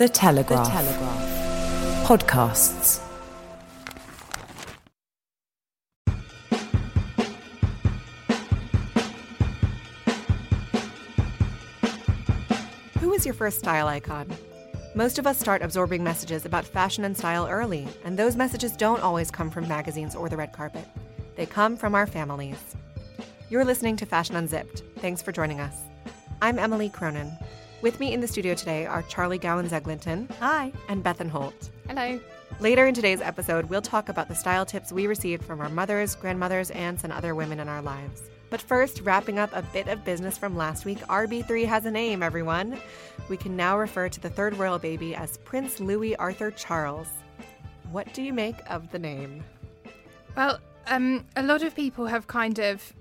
The Telegraph. The Telegraph. Podcasts. Who is your first style icon? Most of us start absorbing messages about fashion and style early, and those messages don't always come from magazines or the red carpet. They come from our families. You're listening to Fashion Unzipped. Thanks for joining us. I'm Emily Cronin. With me in the studio today are Charlie Gowans-Eglinton. Hi. And Bethan Holt. Hello. Later in today's episode, we'll talk about the style tips we received from our mothers, grandmothers, aunts, and other women in our lives. But first, wrapping up a bit of business from last week, RB3 has a name, everyone. We can now refer to the third royal baby as Prince Louis Arthur Charles. What do you make of the name? Well, um, a lot of people have kind of,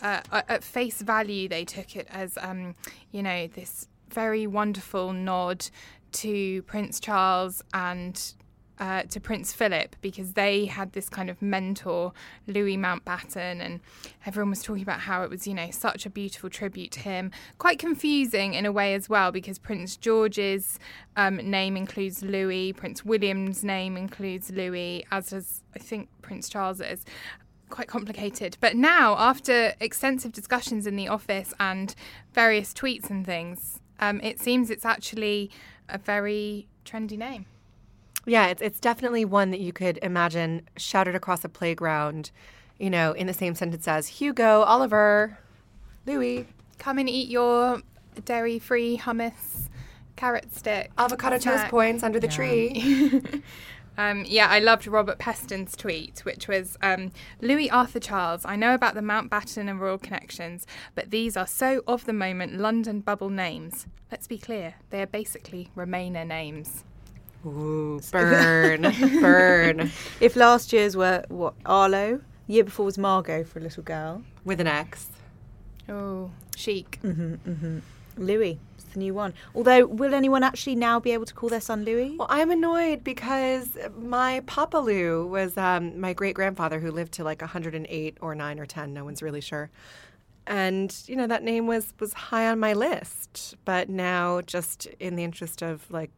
uh, at face value, they took it as, um, you know, this very wonderful nod to Prince Charles and uh, to Prince Philip because they had this kind of mentor, Louis Mountbatten, and everyone was talking about how it was, you know, such a beautiful tribute to him. Quite confusing in a way as well because Prince George's um, name includes Louis, Prince William's name includes Louis, as does, I think, Prince Charles's quite complicated. But now, after extensive discussions in the office and various tweets and things, um, it seems it's actually a very trendy name. Yeah, it's it's definitely one that you could imagine shouted across a playground, you know, in the same sentence as Hugo, Oliver, Louis. Come and eat your dairy-free hummus, carrot stick, avocado snack. toast points under the yeah. tree. Um, yeah, I loved Robert Peston's tweet, which was um, Louis Arthur Charles. I know about the Mountbatten and royal connections, but these are so of the moment London bubble names. Let's be clear, they are basically Remainer names. Ooh, burn, burn. If last year's were what Arlo, year before was Margot for a little girl with an X. Oh, chic. Mm-hmm, mm-hmm. Louis, it's the new one. Although, will anyone actually now be able to call their son Louis? Well, I'm annoyed because my Papa Lou was um, my great grandfather who lived to like 108 or 9 or 10. No one's really sure. And you know that name was was high on my list, but now just in the interest of like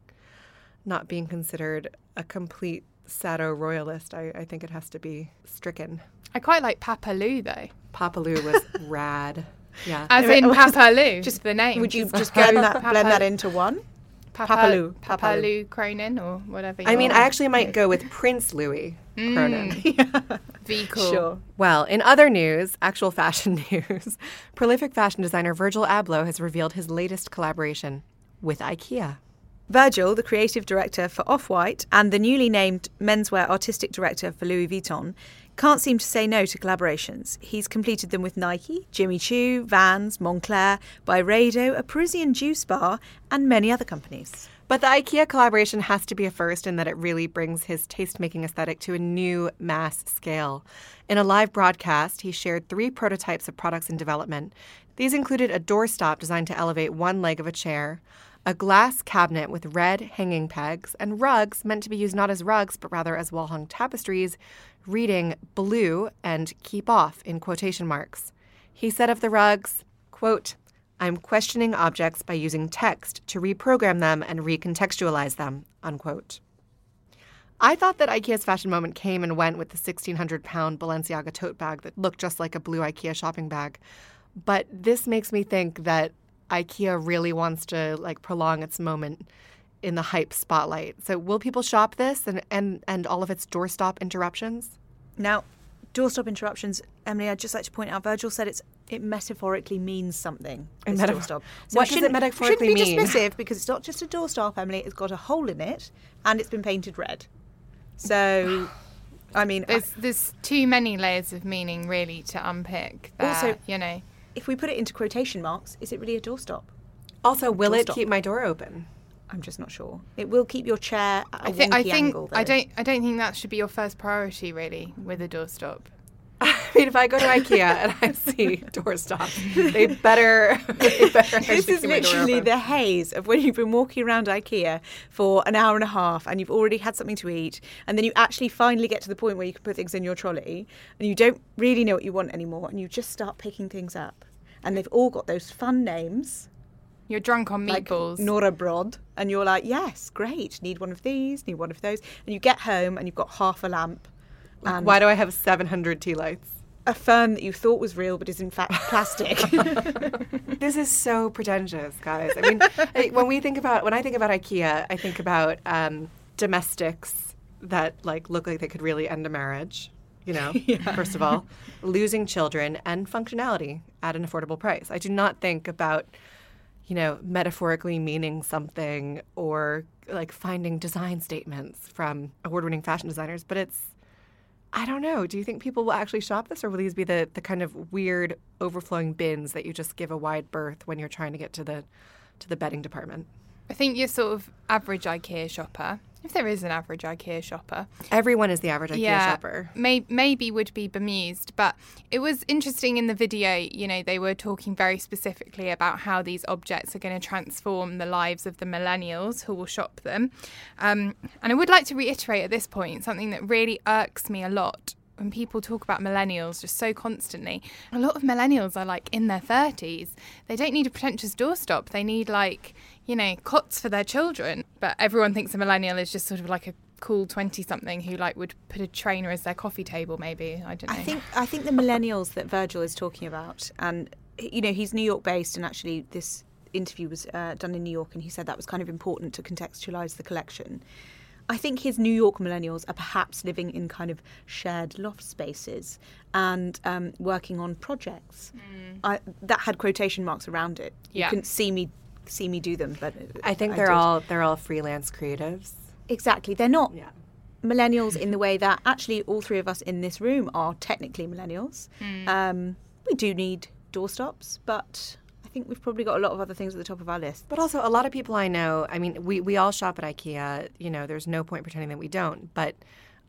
not being considered a complete Sado royalist, I, I think it has to be stricken. I quite like Papa Lou though. Papa Lou was rad. Yeah. As in Papa Lou, just the name. Would you just blend that, blend that into one? Papa, Lou. Papa, Lou Cronin or whatever. I mean, I actually might go with Prince Louis mm. Cronin. yeah. Be cool. Sure. Well, in other news, actual fashion news, prolific fashion designer Virgil Abloh has revealed his latest collaboration with IKEA. Virgil, the creative director for Off White and the newly named menswear artistic director for Louis Vuitton, can't seem to say no to collaborations. He's completed them with Nike, Jimmy Choo, Vans, Moncler, Byredo, a Parisian juice bar, and many other companies. But the IKEA collaboration has to be a first in that it really brings his taste-making aesthetic to a new mass scale. In a live broadcast, he shared three prototypes of products in development. These included a doorstop designed to elevate one leg of a chair, a glass cabinet with red hanging pegs, and rugs meant to be used not as rugs but rather as wall hung tapestries, reading blue and keep off in quotation marks. He said of the rugs, quote, I'm questioning objects by using text to reprogram them and recontextualize them, unquote. I thought that IKEA's fashion moment came and went with the 1,600 pound Balenciaga tote bag that looked just like a blue IKEA shopping bag. But this makes me think that IKEA really wants to like prolong its moment in the hype spotlight. So will people shop this and and, and all of its doorstop interruptions? Now, doorstop interruptions, Emily, I'd just like to point out Virgil said it's it metaphorically means something. This metaf- doorstop. So what does it metaphorically shouldn't be mean? dismissive because it's not just a doorstop, Emily. It's got a hole in it and it's been painted red. So I mean, there's I, there's too many layers of meaning really to unpick. There, also, you know, if we put it into quotation marks, is it really a doorstop? Also, will it keep my door open? I'm just not sure. It will keep your chair at a I, thi- wonky I think angle. I don't I don't think that should be your first priority really with a doorstop. I mean, if I go to IKEA and I see doorstop, they better. They better This is keep my door literally the haze of when you've been walking around IKEA for an hour and a half and you've already had something to eat, and then you actually finally get to the point where you can put things in your trolley and you don't really know what you want anymore and you just start picking things up. And they've all got those fun names You're drunk on like meatballs. Nora Brod, and you're like, yes, great, need one of these, need one of those. And you get home and you've got half a lamp and Why do I have 700 tea lights? a fern that you thought was real but is in fact plastic. This is so pretentious, guys. I mean, I- when we think about when I think about IKEA, I think about um, domestics that like look like they could really end a marriage. You know, first of all, losing children and functionality at an affordable price. I do not think about you know metaphorically meaning something or like finding design statements from award-winning fashion designers, but it's I don't know. Do you think people will actually shop this, or will these be the, the kind of weird overflowing bins that you just give a wide berth when you're trying to get to the to the bedding department? I think you're sort of average IKEA shopper, if there is an average IKEA shopper. Everyone is the average IKEA shopper. May, maybe would be bemused, but it was interesting in the video. You know, they were talking very specifically about how these objects are going to transform the lives of the millennials who will shop them. Um, and I would like to reiterate at this point something that really irks me a lot when people talk about millennials just so constantly. A lot of millennials are like in their 30s. They don't need a pretentious doorstop. They need like, you know, cots for their children. But everyone thinks a millennial is just sort of like a cool 20 something who like would put a trainer as their coffee table maybe. I don't know. I think I think the millennials that Virgil is talking about, and you know he's New York based, and actually this interview was uh, done in New York, and he said that was kind of important to contextualize the collection. I think his New York millennials are perhaps living in kind of shared loft spaces and um, working on projects. I, that had quotation marks around it. Yeah. You couldn't see me see me do them, but I think they're did. all they're all freelance creatives. exactly. They're not Yeah. millennials in the way that actually all three of us in this room are technically millennials. Um, we do need doorstops, but I think we've probably got a lot of other things at the top of our list. But also, a lot of people I know, I mean, we, we all shop at IKEA. You know, there's no point pretending that we don't. But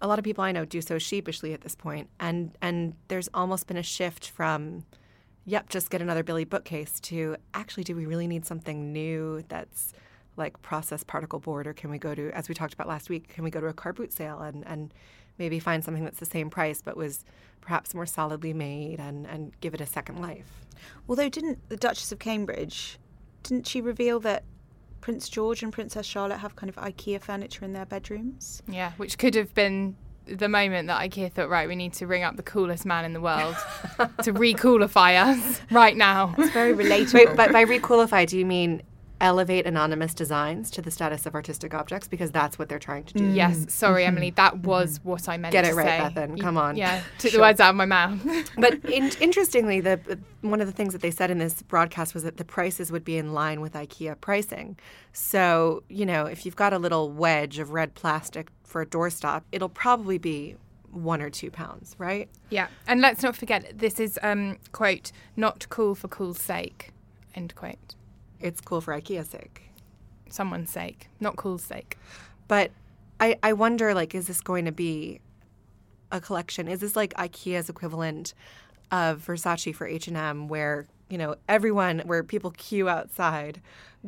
a lot of people I know do so sheepishly at this. And, and there's almost been a shift from, yep, just get another Billy bookcase to actually, do we really need something new that's like processed particle board? Or can we go to, as we talked about last week, can we go to a car boot sale and, and maybe find something that's the same price but was perhaps more solidly made and, and give it a second life? Although, didn't the Duchess of Cambridge, didn't she reveal that Prince George and Princess Charlotte have kind of IKEA furniture in their bedrooms? yeah, which could have been the moment that IKEA thought, right, we need to ring up the coolest man in the world to recoolify us right now. It's very relatable. Wait, but by recoolify, do you mean elevate anonymous designs to the status of artistic objects? Because that's what they're trying to do. Yes, mm-hmm. sorry, mm-hmm. Emily, that was mm-hmm. what I meant Get to it right, say. Bethan, come on. Yeah, took the words out of my mouth. But in, interestingly, the one of the things that they said in this broadcast was that the prices would be in line with IKEA pricing. So you know, if you've got a little wedge of red plastic for a doorstop, it'll probably be one or two pounds, right? yeah, and let's not forget, this is, um, quote, not cool for cool's sake, end quote. It's cool for IKEA's sake. Someone's sake, not cool's sake. But I, I wonder, like, is this going to be a collection? Is this like IKEA's equivalent of Versace for H and M, where you know everyone, where people queue outside,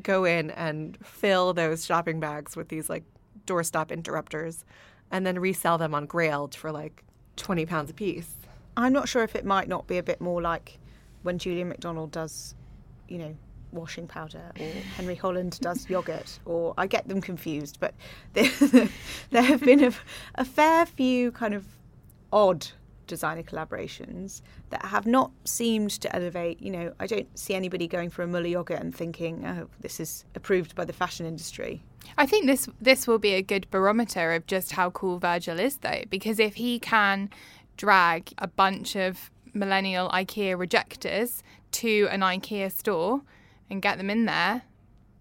go in and fill those shopping bags with these like doorstop interrupters, and then resell them on Grailed for like twenty pounds a piece? I'm not sure if it might not be a bit more like when Julien Macdonald does, you know, washing powder or Henry Holland does yogurt, or I get them confused, but there, there have been a, a fair few kind of odd designer collaborations that have not seemed to elevate. You know, I don't see anybody going for a Muller yogurt and thinking, oh, this is approved by the fashion industry. I think this this will be a good barometer of just how cool Virgil is, though, because if he can drag a bunch of millennial IKEA rejectors to an IKEA store and get them in there,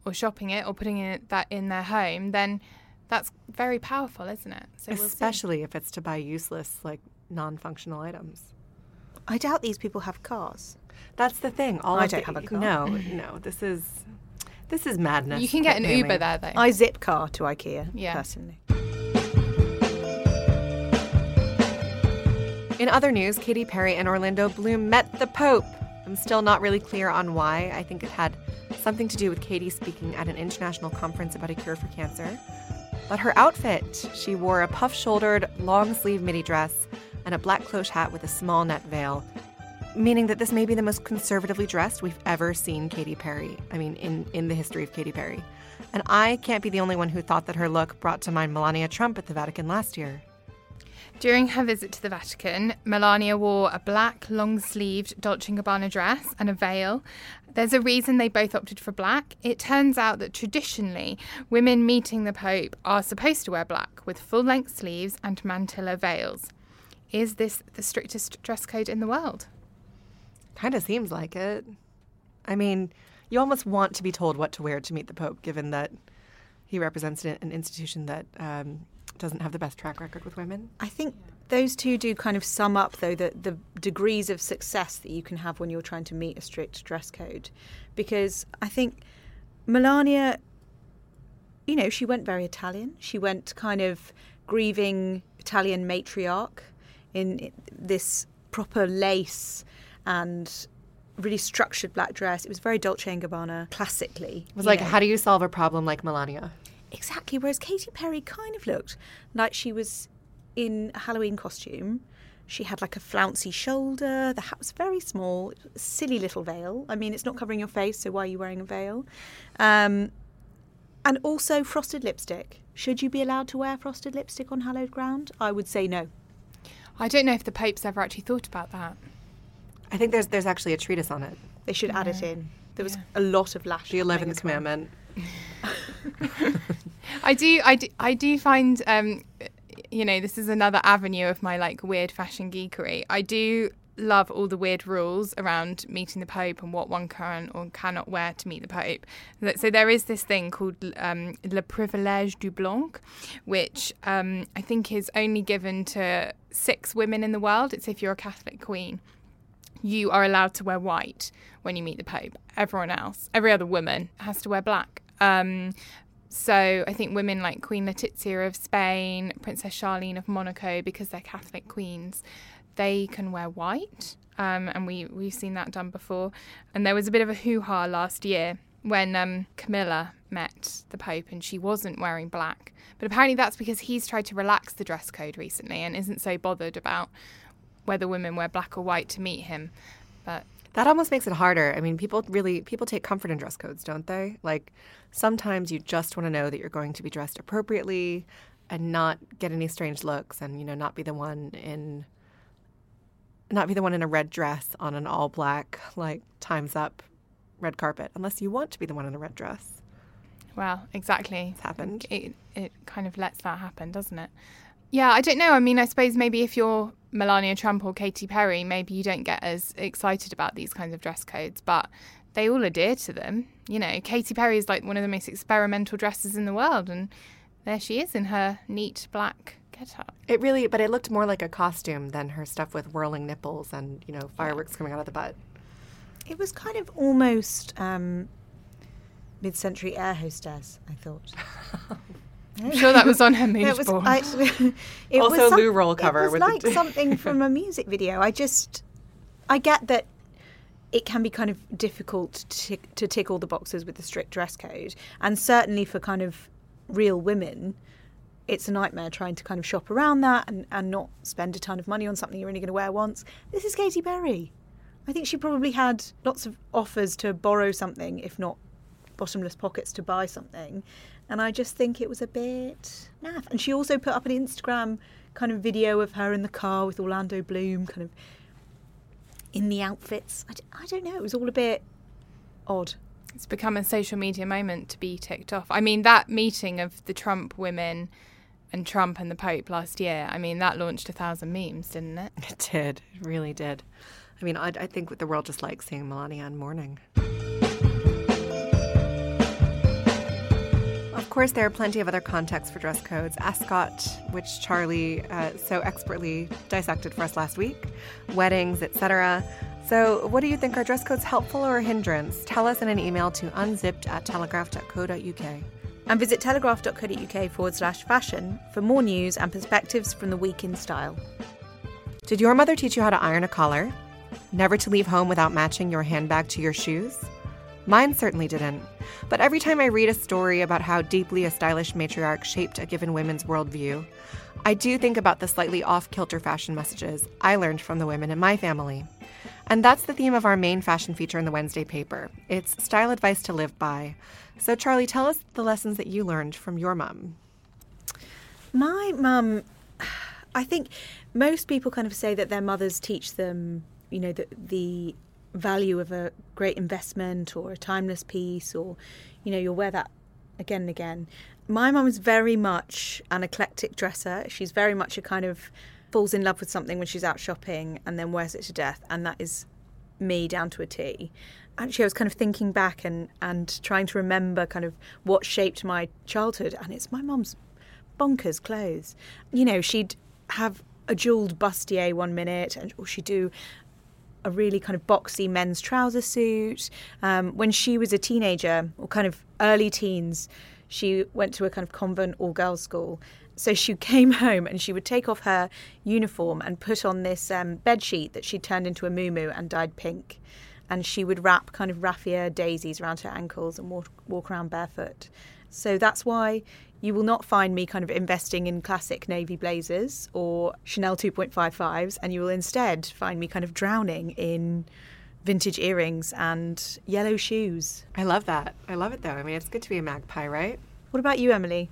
or shopping it, or putting it that in their home, then that's very powerful, isn't it? So we'll. Especially if it's to buy useless, like non-functional items. I doubt these people have cars. That's the thing. All I of don't the- have a car. No, no. This is this is madness. You can get an apparently. Uber there though. I zip car to IKEA Yeah. personally. In other news, Katy Perry and Orlando Bloom met the Pope. I'm still not really clear on why. I think it had something to do with Katy speaking at an international conference about a cure for cancer. But her outfit, she wore a puff shouldered, long sleeve midi dress and a black cloche hat with a small net veil, meaning that this may be the most conservatively dressed we've ever seen Katy Perry. I mean, in, in the history of Katy Perry. And I can't be the only one who thought that her look brought to mind Melania Trump at the Vatican last year. During her visit to the Vatican, Melania wore a black, long sleeved Dolce & Gabbana dress and a veil. There's a reason they both opted for black. It turns out that traditionally, women meeting the Pope are supposed to wear black with full length sleeves and mantilla veils. Is this the strictest dress code in the world? Kind of seems like it. I mean, you almost want to be told what to wear to meet the Pope, given that he represents an institution that um, doesn't have the best track record with women. I think those two do kind of sum up, though, the, the degrees of success that you can have when you're trying to meet a strict dress code. Because I think Melania, you know, she went very Italian. She went kind of grieving Italian matriarch in this proper lace and really structured black dress. It was very Dolce and Gabbana, classically. It was like, know. how do you solve a problem like Melania? Exactly. Whereas Katy Perry kind of looked like she was in a Halloween costume. She had like a flouncy shoulder. The hat was very small. Silly little veil. I mean, it's not covering your face, so why are you wearing a veil? Um, and also frosted lipstick. Should you be allowed to wear frosted lipstick on hallowed ground? I would say no. I don't know if the Pope's ever actually thought about that. I think there's there's actually a treatise on it, They should add it in. There was a lot of lash. the Eleventh as well. Commandment. I do, I do, I do find, um, you know, this is another avenue of my like weird fashion geekery. I do love all the weird rules around meeting the Pope and what one can or cannot wear to meet the Pope. So there is this thing called um, Le Privilège du Blanc, which um, I think is only given to six women in the world. It's if you're a Catholic queen you are allowed to wear white when you meet the Pope. Everyone else, every other woman, has to wear black. Um, so I think women like Queen Letizia of Spain, Princess Charlene of Monaco, because they're Catholic queens, they can wear white. Um, and we, we've seen that done before. And there was a bit of a hoo ha last year when um, Camilla met the Pope and she wasn't wearing black. But apparently that's because he's tried to relax the dress code recently and isn't so bothered about whether women wear black or white to meet him. But That almost makes it harder. I mean, people really people take comfort in dress codes, don't they? Like sometimes you just want to know that you're going to be dressed appropriately and not get any strange looks and you know not be the one in not be the one in a red dress on an all black like times up red carpet unless you want to be the one in a red dress. well, exactly. It's happened. It, it kind of lets that happen, doesn't it? Yeah, I don't know. I mean, I suppose maybe if you're Melania Trump or Katy Perry, maybe you don't get as excited about these kinds of dress codes, but they all adhere to them. You know, Katy Perry is like one of the most experimental dresses in the world, and there she is in her neat black getup. It really but it looked more like a costume than her stuff with whirling nipples and, you know, fireworks coming out of the butt. It was kind of almost um, mid-century air hostess. I thought. I'm sure that was on her mood it was, board. I, it Also was some- Lou roll cover It was with the like t- something from a music video. I just, I get that it can be kind of difficult to tick, to tick all the boxes with the strict dress code, and certainly for kind of real women, it's a nightmare trying to kind of shop around that and, and not spend a ton of money on something you're only going to wear once. This is Katy Perry. I think she probably had lots of offers to borrow something, if not bottomless pockets to buy something. And I just think it was a bit naff. And she also put up an Instagram kind of video of her in the car with Orlando Bloom, kind of in the outfits. I, d- I don't know. It was all a bit odd. It's become a social media moment to be ticked off. I mean, that meeting of the Trump women and Trump and the Pope last year, I mean, that launched a thousand memes, didn't it? It did. It really did. I mean, I, I think the world just likes seeing Melania in mourning. Course, there are plenty of other contexts for dress codes. Ascot, which Charlie uh, so expertly dissected for us last week, weddings, etc. So, what do you think? Are dress codes helpful or a hindrance? Tell us in an email to unzipped at telegraph.co.uk. And visit telegraph.co.uk forward slash fashion for more news and perspectives from the week in style. Did your mother teach you how to iron a collar? Never to leave home without matching your handbag to your shoes? Mine certainly didn't. But every time I read a story about how deeply a stylish matriarch shaped a given women's worldview, I do think about the slightly off kilter fashion messages I learned from the women in my family. And that's the theme of our main fashion feature in the Wednesday paper. It's style advice to live by. So, Charlie, tell us the lessons that you learned from your mum. My mum, I think most people kind of say that their mothers teach them, you know, the, the value of a great investment or a timeless piece, or, you know, you'll wear that again and again. My mum is very much an eclectic dresser. She's very much a kind of falls in love with something when she's out shopping and then wears it to death, and that is me down to a T. Actually, I was kind of thinking back and, and trying to remember kind of what shaped my childhood, and it's my mum's bonkers clothes. You know, she'd have a jeweled bustier one minute, and or she'd do a really kind of boxy men's trouser suit. Um, when she was a teenager, or kind of early teens, she went to a kind of convent all girls school. So she came home and she would take off her uniform and put on this um, bed sheet that she turned into a muumuu and dyed pink. And she would wrap kind of raffia daisies around her ankles and walk, walk around barefoot. So that's why you will not find me kind of investing in classic navy blazers or Chanel 2.55s, and you will instead find me kind of drowning in vintage earrings and yellow shoes. I love that. I love it though. I mean, it's good to be a magpie, right? What about you, Emily?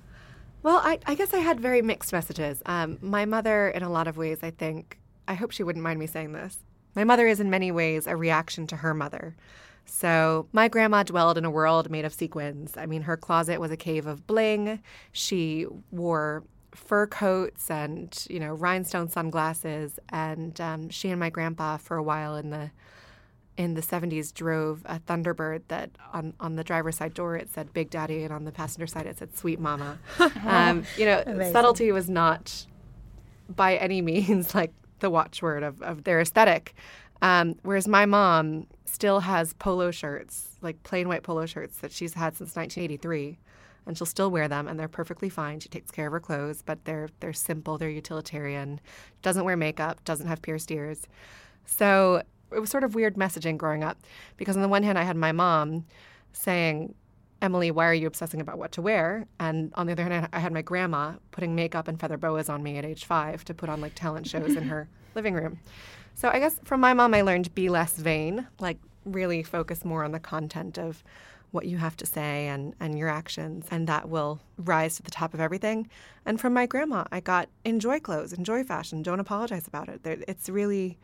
Well, I, I guess I had very mixed messages. Um, my mother, in a lot of ways, I think, I hope she wouldn't mind me saying this. My mother is in many ways a reaction to her mother. So, my grandma dwelled in a world made of sequins. I mean, her closet was a cave of bling. She wore fur coats and, you know, rhinestone sunglasses. And um, she and my grandpa, for a while in the in the 70s drove a Thunderbird that on, on the driver's side door it said Big Daddy and on the passenger side it said Sweet Mama. um, you know, Amazing. subtlety was not by any means like the watchword of, of their aesthetic. Um, whereas my mom still has polo shirts, like plain white polo shirts that she's had since 1983, and she'll still wear them, and they're perfectly fine. She takes care of her clothes, but they're they're simple, they're utilitarian. Doesn't wear makeup, doesn't have pierced ears. So it was sort of weird messaging growing up, because on the one hand, I had my mom saying, Emily, why are you obsessing about what to wear? And on the other hand, I had my grandma putting makeup and feather boas on me at age five to put on like talent shows in her living room. So I guess from my mom, I learned be less vain, like really focus more on the content of what you have to say and, and your actions, and that will rise to the top of everything. And from my grandma, I got enjoy clothes, enjoy fashion, don't apologize about it. It's really,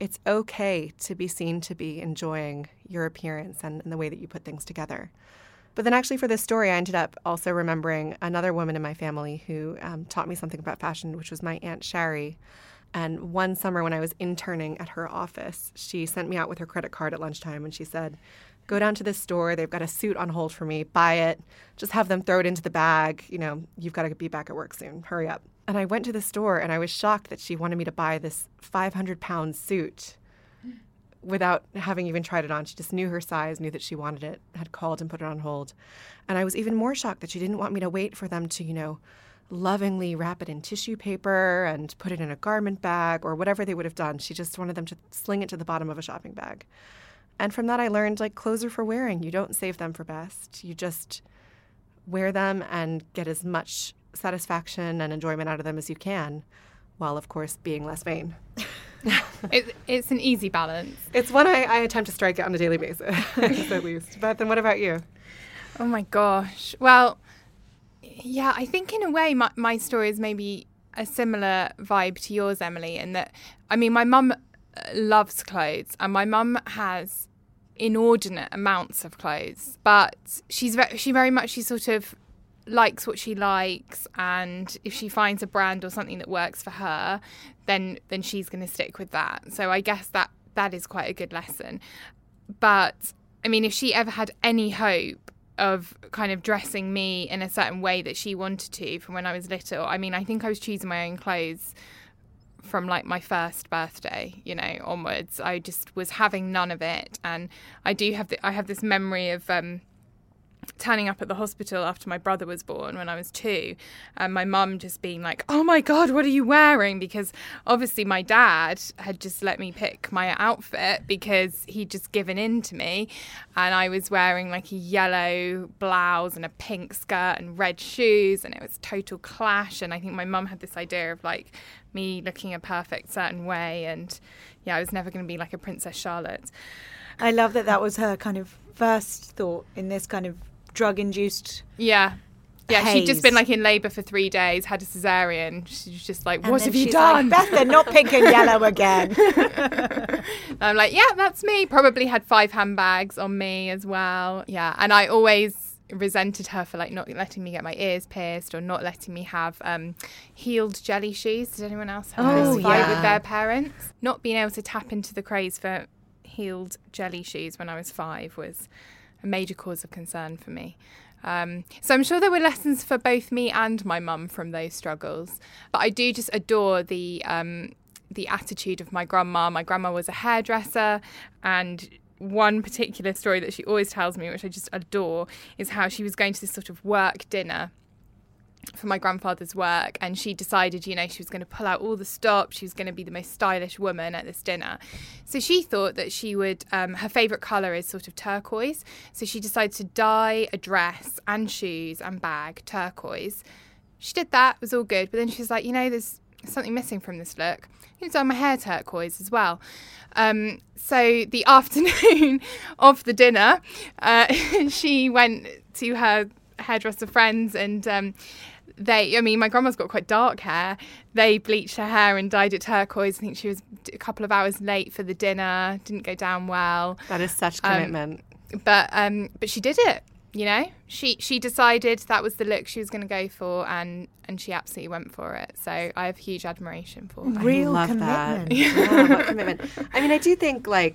it's okay to be seen to be enjoying your appearance and, and the way that you put things together. But then, actually, for this story, I ended up also remembering another woman in my family who um, taught me something about fashion, which was my Aunt Shari. And one summer when I was interning at her office, she sent me out with her credit card at lunchtime and she said, Go down to this store. They've got a suit on hold for me. Buy it. Just have them throw it into the bag. You know, you've got to be back at work soon. Hurry up. And I went to the store and I was shocked that she wanted me to buy this 500 pound suit without having even tried it on. She just knew her size, knew that she wanted it, had called and put it on hold. And I was even more shocked that she didn't want me to wait for them to, you know, lovingly wrap it in tissue paper and put it in a garment bag or whatever they would have done. She just wanted them to sling it to the bottom of a shopping bag. And from that, I learned like clothes are for wearing. You don't save them for best. You just wear them and get as much satisfaction and enjoyment out of them as you can, while of course being less vain. it, it's an easy balance. It's one I, I attempt to strike it on a daily basis, at least. But then, what about you? Oh my gosh. Well, yeah, I think in a way my, my story is maybe a similar vibe to yours, Emily, in that, I mean, my mum uh, loves clothes and my mum has inordinate amounts of clothes, but she's she very much, she sort of likes what she likes and if she finds a brand or something that works for her then then she's going to stick with that. So i guess that that is quite a good lesson. But i mean if she ever had any hope of kind of dressing me in a certain way that she wanted to from when I was little. I mean, I think I was choosing my own clothes from like my first birthday, you know, onwards. I just was having none of it, and I do have the, I have this memory of um, turning up at the hospital after my brother was born when I was two, and my mum just being like, "Oh my god, what are you wearing?" Because obviously my dad had just let me pick my outfit because he'd just given in to me, and I was wearing like a yellow blouse and a pink skirt and red shoes, and it was total clash. And I think my mum had this idea of like me looking a perfect certain way, and yeah, I was never going to be like a Princess Charlotte. I love that that was her kind of first thought in this kind of drug induced. Yeah. Yeah, she'd just been like in labour for three days, had a cesarean. She was just like, "What have you done?" Like, Beth, they're not pink and yellow again. I'm like, "Yeah, that's me." Probably had five handbags on me as well. Yeah, and I always resented her for like not letting me get my ears pierced or not letting me have um, heeled jelly shoes. Did anyone else have Oh, this fight yeah. with their parents? Not being able to tap into the craze for heeled jelly shoes when I was five was a major cause of concern for me. Um, so I'm sure there were lessons for both me and my mum from those struggles. But I do just adore the um, the attitude of my grandma. My grandma was a hairdresser, and one particular story that she always tells me, which I just adore, is how she was going to this sort of work dinner for my grandfather's work and she decided you know she was going to pull out all the stops she was going to be the most stylish woman at this dinner. So she thought that she would um, her favorite color is sort of turquoise. So she decided to dye a dress and shoes and bag turquoise. She did that it was all good but then she was like you know there's something missing from this look. I need to dye my hair turquoise as well. Um, so the afternoon of the dinner uh, she went to her hairdresser friends and um, they i mean my grandma's got quite dark hair they bleached her hair and dyed it turquoise i think she was a couple of hours late for the dinner didn't go down well That is such Um, commitment. but um but she did it you know she she decided that was the look she was going to go for and and she absolutely went for it so i have huge admiration for her Real love commitment. that. Yeah, commitment. I mean, I do think like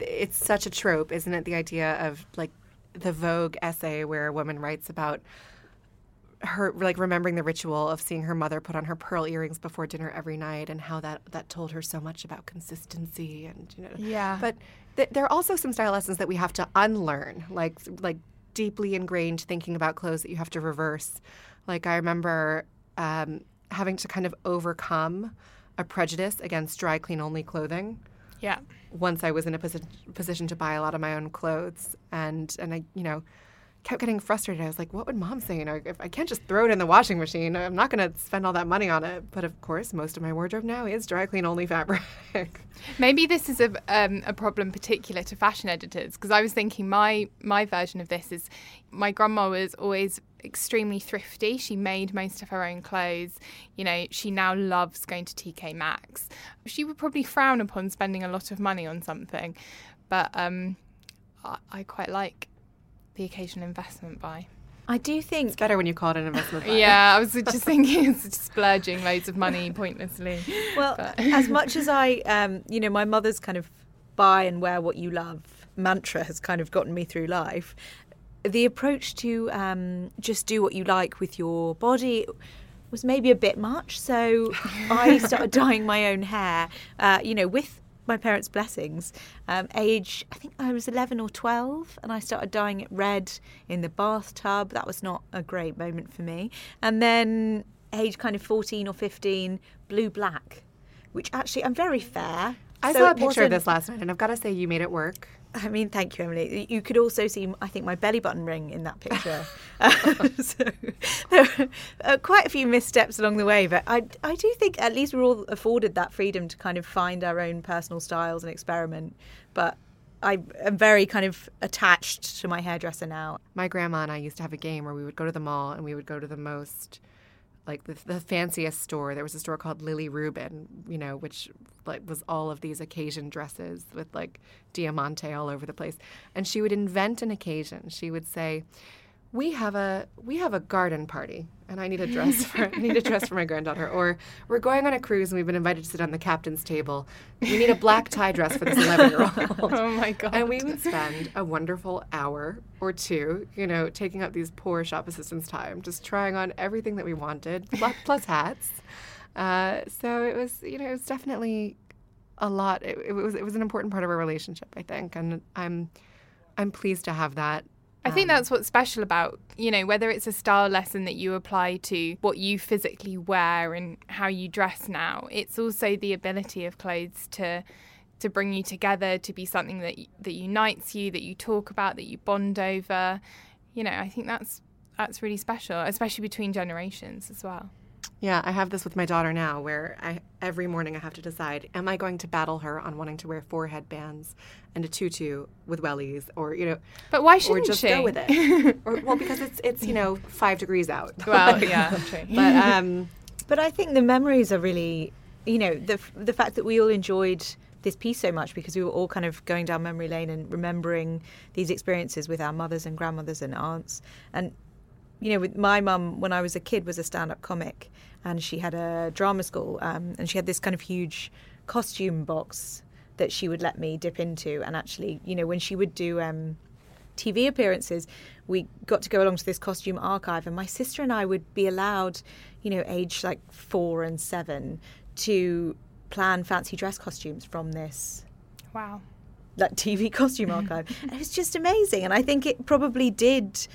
it's such a trope, isn't it? The idea of like the Vogue essay where a woman writes about her like remembering the ritual of seeing her mother put on her pearl earrings before dinner every night and how that that told her so much about consistency and you know Yeah. but th- there are also some style lessons that we have to unlearn like like deeply ingrained thinking about clothes that you have to reverse. Like i remember um, having to kind of overcome a prejudice against dry clean only clothing. Yeah once I was in a posi- position to buy a lot of my own clothes, and and I, you know, kept getting frustrated. I was like, what would mom say? You know, if I can't just throw it in the washing machine, I'm not going to spend all that money on it. But of course, most of my wardrobe now is dry clean only fabric. Maybe this is a, um, a problem particular to fashion editors because I was thinking my my version of this is my grandma was always extremely thrifty. She made most of her own clothes. You know, she now loves going to TK Maxx. She would probably frown upon spending a lot of money on something, but um, I, I quite like the occasional investment buy. I do think it's Better when you call it an investment. buy. Yeah, I was just thinking it's just splurging loads of money pointlessly. Well, But- as much as I, um, you know, my mother's kind of buy and wear what you love mantra has kind of gotten me through life. The approach to um, just do what you like with your body was maybe a bit much. So I started dyeing my own hair, uh, you know, with my parents' blessings. Um, age, I think I was 11 or 12, and I started dyeing it red in the bathtub. That was not a great moment for me. And then age kind of 14 or 15, blue black, which actually I'm very fair. I so saw a picture of this last night, and I've got to say, you made it work. I mean, thank you, Emily. You could also see, I think, my belly button ring in that picture. Um, so there were uh, quite a few missteps along the way, but I, I do think at least we're all afforded that freedom to kind of find our own personal styles and experiment. But I am very kind of attached to my hairdresser now. My grandma and I used to have a game where we would go to the mall and we would go to the most, like the, the fanciest store. There was a store called Lillie Rubin, you know, which like was all of these occasion dresses with like diamante all over the place. And she would invent an occasion. She would say, we have a we have a garden party and I need a dress for I need a dress for my granddaughter. Or we're going on a cruise and we've been invited to sit on the captain's table. We need a black tie dress for this eleven year old. Oh my god. And we would spend a wonderful hour or two, you know, taking up these poor shop assistants' time, just trying on everything that we wanted, plus, plus hats. Uh, so it was, you know, it was definitely a lot. It, it was it was an important part of our relationship, I think, and I'm I'm pleased to have that I think um, that's what's special about, you know, whether it's a style lesson that you apply to what you physically wear and how you dress now. It's also the ability of clothes to to bring you together, to be something that that unites you, that you talk about, that you bond over. You know, I think that's that's really special, especially between generations as well. Yeah, I have this with my daughter now where I every morning I have to decide am I going to battle her on wanting to wear four headbands and a tutu with wellies or you know But why shouldn't or just she? go with it. or, well because it's it's you know 5 degrees out. Well, yeah, true. but um But I think the memories are really, you know, the the fact that we all enjoyed this piece so much because we were all kind of going down memory lane and remembering these experiences with our mothers and grandmothers and aunts. And you know, with my mum when I was a kid was a stand-up comic, and she had a drama school, um, and she had this kind of huge costume box that she would let me dip into. And actually, you know, when she would do um, TV appearances, we got to go along to this costume archive, and my sister and I would be allowed, you know, age like four and seven, to plan fancy dress costumes from this Wow. like TV costume archive. and it was just amazing, and I think it probably did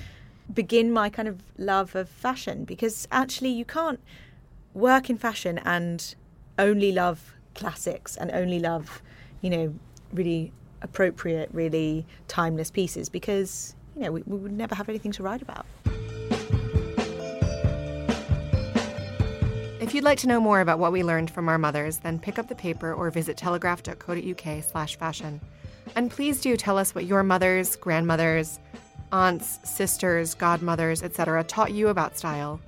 begin my kind of love of fashion because actually you can't work in fashion and only love classics and only love, you know, really appropriate, really timeless pieces because, you know, we, we would never have anything to write about. If you'd like to know more about what we learned from our mothers, then pick up the paper or visit telegraph.co.uk slash fashion. And please do tell us what your mothers, grandmothers, aunts, sisters, godmothers, etc. taught you about style.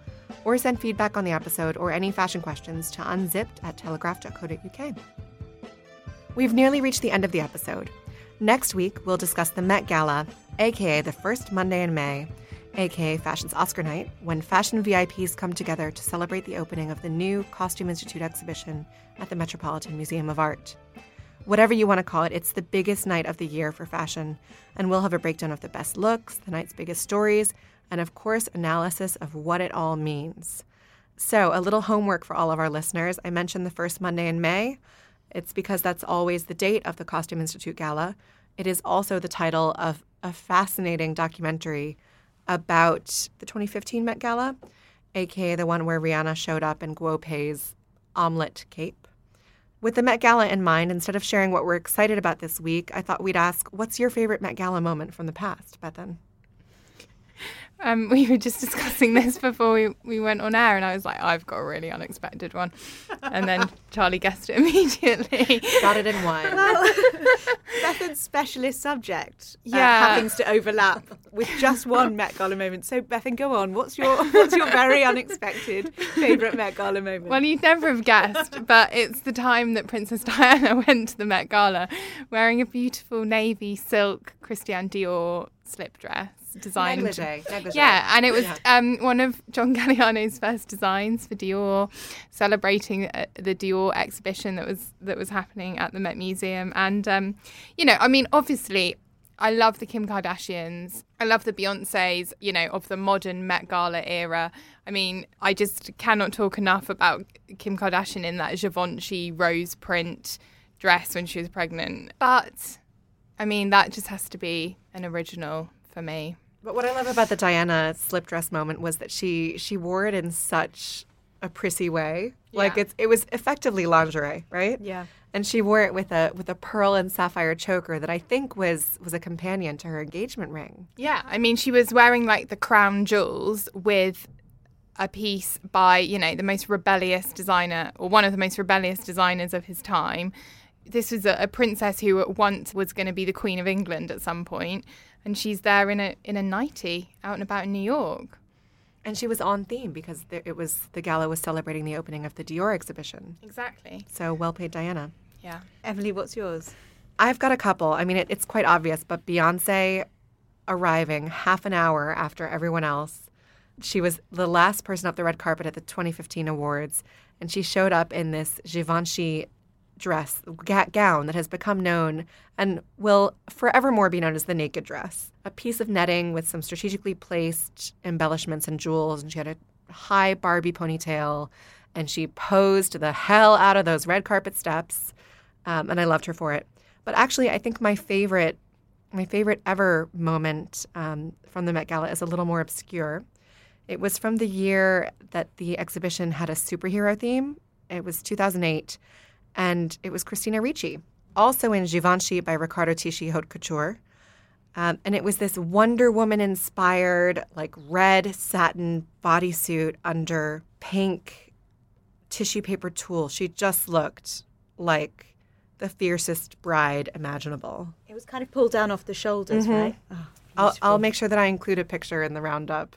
Or send feedback on the episode or any fashion questions to unzipped at telegraph.co.uk. We've nearly reached the end of the episode. Next week, we'll discuss the Met Gala, aka the first Monday in May, aka Fashion's Oscar Night, when fashion VIPs come together to celebrate the opening of the new Costume Institute exhibition at the Metropolitan Museum of Art. Whatever you want to call it, it's the biggest night of the year for fashion, and we'll have a breakdown of the best looks, the night's biggest stories, and of course, analysis of what it all means. So, a little homework for all of our listeners. I mentioned the first Monday in May. It's because that's always the date of the Costume Institute Gala. It is also the title of a fascinating documentary about the 2015 Met Gala, aka the one where Rihanna showed up in Guo Pei's omelet cape. With the Met Gala in mind, instead of sharing what we're excited about this week, I thought we'd ask, what's your favorite Met Gala moment from the past, Bethan? Um, we were just discussing this before we, we went on air, and I was like, I've got a really unexpected one. And then Charlie guessed it immediately. Got it in one. Well, Bethan's specialist subject uh, Yeah. happens to overlap with just one Met Gala moment. So, Bethan, go on. What's your what's your very unexpected favourite Met Gala moment? Well, you'd never have guessed, but it's the time that Princess Diana went to the Met Gala wearing a beautiful navy silk Christian Dior slip dress designed. Negligee, negligee. Yeah, and it was um, one of John Galliano's first designs for Dior, celebrating uh, the Dior exhibition that was that was happening at the Met Museum. And um, you know, I mean, obviously, I love the Kim Kardashians. I love the Beyonces, you know, of the modern Met Gala era. I mean, I just cannot talk enough about Kim Kardashian in that Givenchy rose print dress when she was pregnant. But I mean, that just has to be an original for me. But what I love about the Diana slip dress moment was that she she wore it in such a prissy way. Like it's it was effectively lingerie, right? Yeah. And she wore it with a with a pearl and sapphire choker that I think was was a companion to her engagement ring. Yeah, I mean, she was wearing like the crown jewels with a piece by, you know, the most rebellious designer or one of the most rebellious designers of his time. This was a, a princess who at once was going to be the Queen of England at some point, and she's there in a in a nightie out and about in New York. And she was on theme because there, it was the gala was celebrating the opening of the Dior exhibition. Exactly. So well paid, Diana. Yeah. Emily, what's yours? I've got a couple. I mean, it, it's quite obvious, but Beyonce, arriving half an hour after everyone else. She was the last person up the red carpet at the 2015 awards, and she showed up in this Givenchy dress gown that has become known and will forevermore be known as the naked dress. A piece of netting with some strategically placed embellishments and jewels, and she had a high Barbie ponytail, and she posed the hell out of those red carpet steps, um, and I loved her for it. But actually, I think my favorite, my favorite ever moment um, from the Met Gala is a little more obscure. It was from the year that the exhibition had a superhero theme. It was 2008, and it was Christina Ricci, also in Givenchy by Riccardo Tisci Haute Couture. Um, and it was this Wonder Woman inspired, like red satin bodysuit under pink tissue paper tulle. She just looked like the fiercest bride imaginable. It was kind of pulled down off the shoulders, Mhm. right? Oh, I'll, I'll make sure that I include a picture in the roundup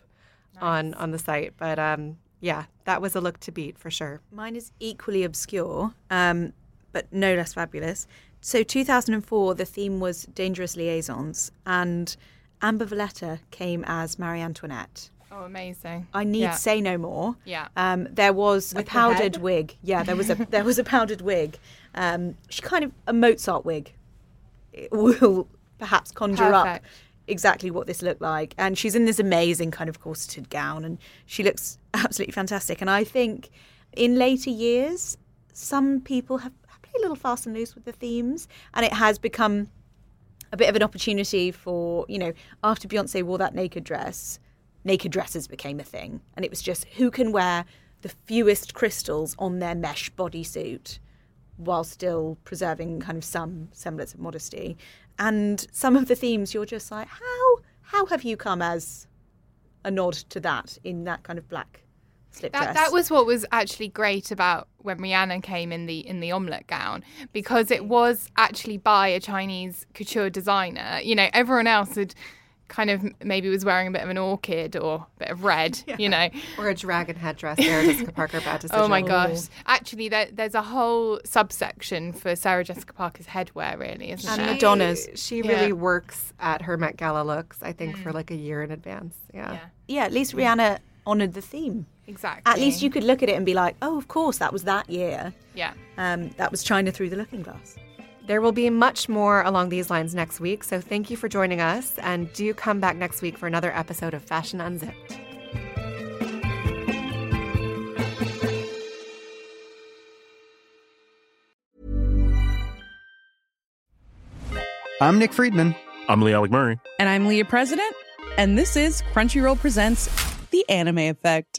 on on the site. But um, yeah, that was a look to beat for sure. Mine is equally obscure, um, but no less fabulous. So, 2004, the theme was Dangerous Liaisons, and Amber Valletta came as Marie Antoinette. Oh, amazing. I need Yeah. say no more. Yeah. Um, there was With a powdered wig. Yeah, there was a there was a powdered wig. Um, she kind of a Mozart wig. It will perhaps conjure up exactly what this looked like. And she's in this amazing kind of corseted gown, and she looks absolutely fantastic. And I think in later years, some people have played a little fast and loose with the themes, and it has become a bit of an opportunity for you know after Beyonce wore that naked dress, naked dresses became a thing, and it was just who can wear the fewest crystals on their mesh bodysuit while still preserving kind of some semblance of modesty. And some of the themes you're just like, how how have you come as a nod to that in that kind of black slip That, dress? that was what was actually great about when Rihanna came in the in the omelette gown because it was actually by a Chinese couture designer. You know, everyone else had kind of maybe was wearing a bit of an orchid or a bit of red. You know, Or a dragon headdress. Sarah Jessica Parker, bad decision. Oh my gosh! Actually, there, there's a whole subsection for Sarah Jessica Parker's headwear, really, isn't And there? Madonna's. She Yeah. really works at her Met Gala looks, I think, for like a year in advance. Yeah. Yeah, yeah, at least Rihanna honoured the theme. exactly. At least you could look at it and be like, oh, of course, that was that year. Yeah. Um, that was China through the looking glass. There will be much more along these lines next week, so thank you for joining us, and do come back next week for another episode of Fashion Unzipped. I'm Nick Friedman. I'm Lee Alec Murray. And I'm Leah President, and this is Crunchyroll Presents The Anime Effect.